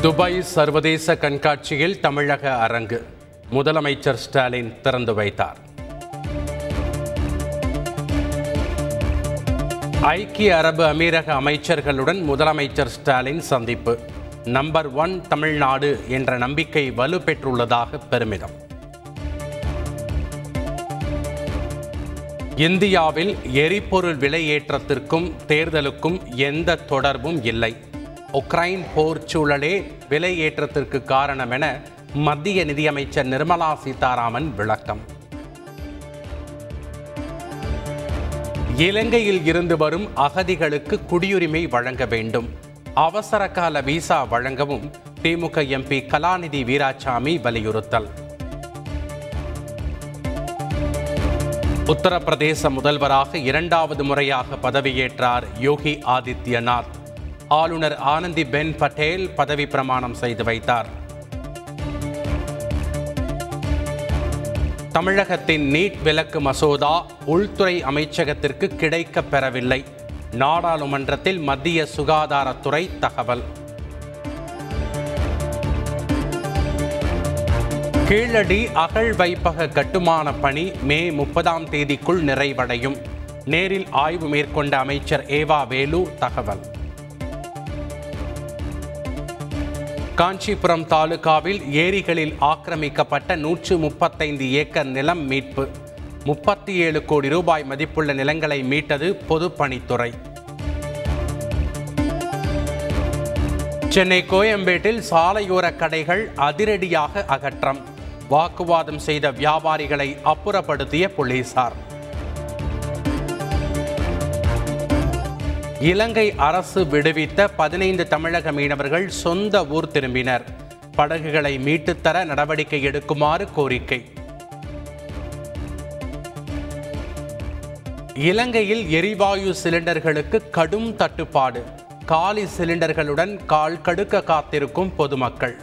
Dubai சர்வதேச கண்காட்சியில் தமிழக அரங்கு. முதலமைச்சர் ஸ்டாலின் திறந்து வைத்தார். ஐக்கிய அரபு அமீரக அமைச்சர்களுடன் முதலமைச்சர் ஸ்டாலின் சந்திப்பு. நம்பர் ஒன் தமிழ்நாடு என்ற நம்பிக்கை வலுப்பெற்றுள்ளதாக பெருமிதம். இந்தியாவில் எரிபொருள் விலையேற்றத்திற்கும் தேர்தலுக்கும் எந்த தொடர்பும் இல்லை. உக்ரைன் போர் சூழலே விலை ஏற்றத்திற்கு காரணம் என மத்திய நிதியமைச்சர் நிர்மலா சீதாராமன் விளக்கம். இலங்கையில் இருந்து வரும் அகதிகளுக்கு குடியுரிமை வழங்க வேண்டும். அவசர கால விசா வழங்கவும் திமுக எம்பி கலாநிதி வீராசாமி வலியுறுத்தல். உத்தரப்பிரதேச முதல்வராக இரண்டாவது முறையாக பதவியேற்றார் யோகி ஆதித்யநாத். ஆளுநர் ஆனந்தி பென் பட்டேல் பதவி பிரமாணம் செய்து வைத்தார். தமிழகத்தின் நீட் விலக்கு மசோதா உள்துறை அமைச்சகத்திற்கு கிடைக்கப் பெறவில்லை. நாடாளுமன்றத்தில் மத்திய சுகாதாரத்துறை தகவல். கீழடி அகழ் வைப்பக கட்டுமான பணி மே முப்பதாம் தேதிக்குள் நிறைவடையும். நேரில் ஆய்வு மேற்கொண்ட அமைச்சர் ஏவா வேலு தகவல். காஞ்சிபுரம் தாலுகாவில் ஏரிகளில் ஆக்கிரமிக்கப்பட்ட நூற்று முப்பத்தைந்து ஏக்கர் நிலம் மீட்பு. முப்பத்தி ஏழு கோடி ரூபாய் மதிப்புள்ள நிலங்களை மீட்டது பொதுப்பணித்துறை. சென்னை கோயம்பேட்டில் சாலையோர கடைகள் அதிரடியாக அகற்றம். வாக்குவாதம் செய்த வியாபாரிகளை அப்புறப்படுத்திய போலீசார். இலங்கை அரசு விடுவித்த பதினைந்து தமிழக மீனவர்கள் சொந்த ஊர் திரும்பினர். படகுகளை மீட்டுத்தர நடவடிக்கை எடுக்குமாறு கோரிக்கை. இலங்கையில் எரிவாயு சிலிண்டர்களுக்கு கடும் தட்டுப்பாடு. காலி சிலிண்டர்களுடன் கால் கடுக்க காத்திருக்கும் பொதுமக்கள்.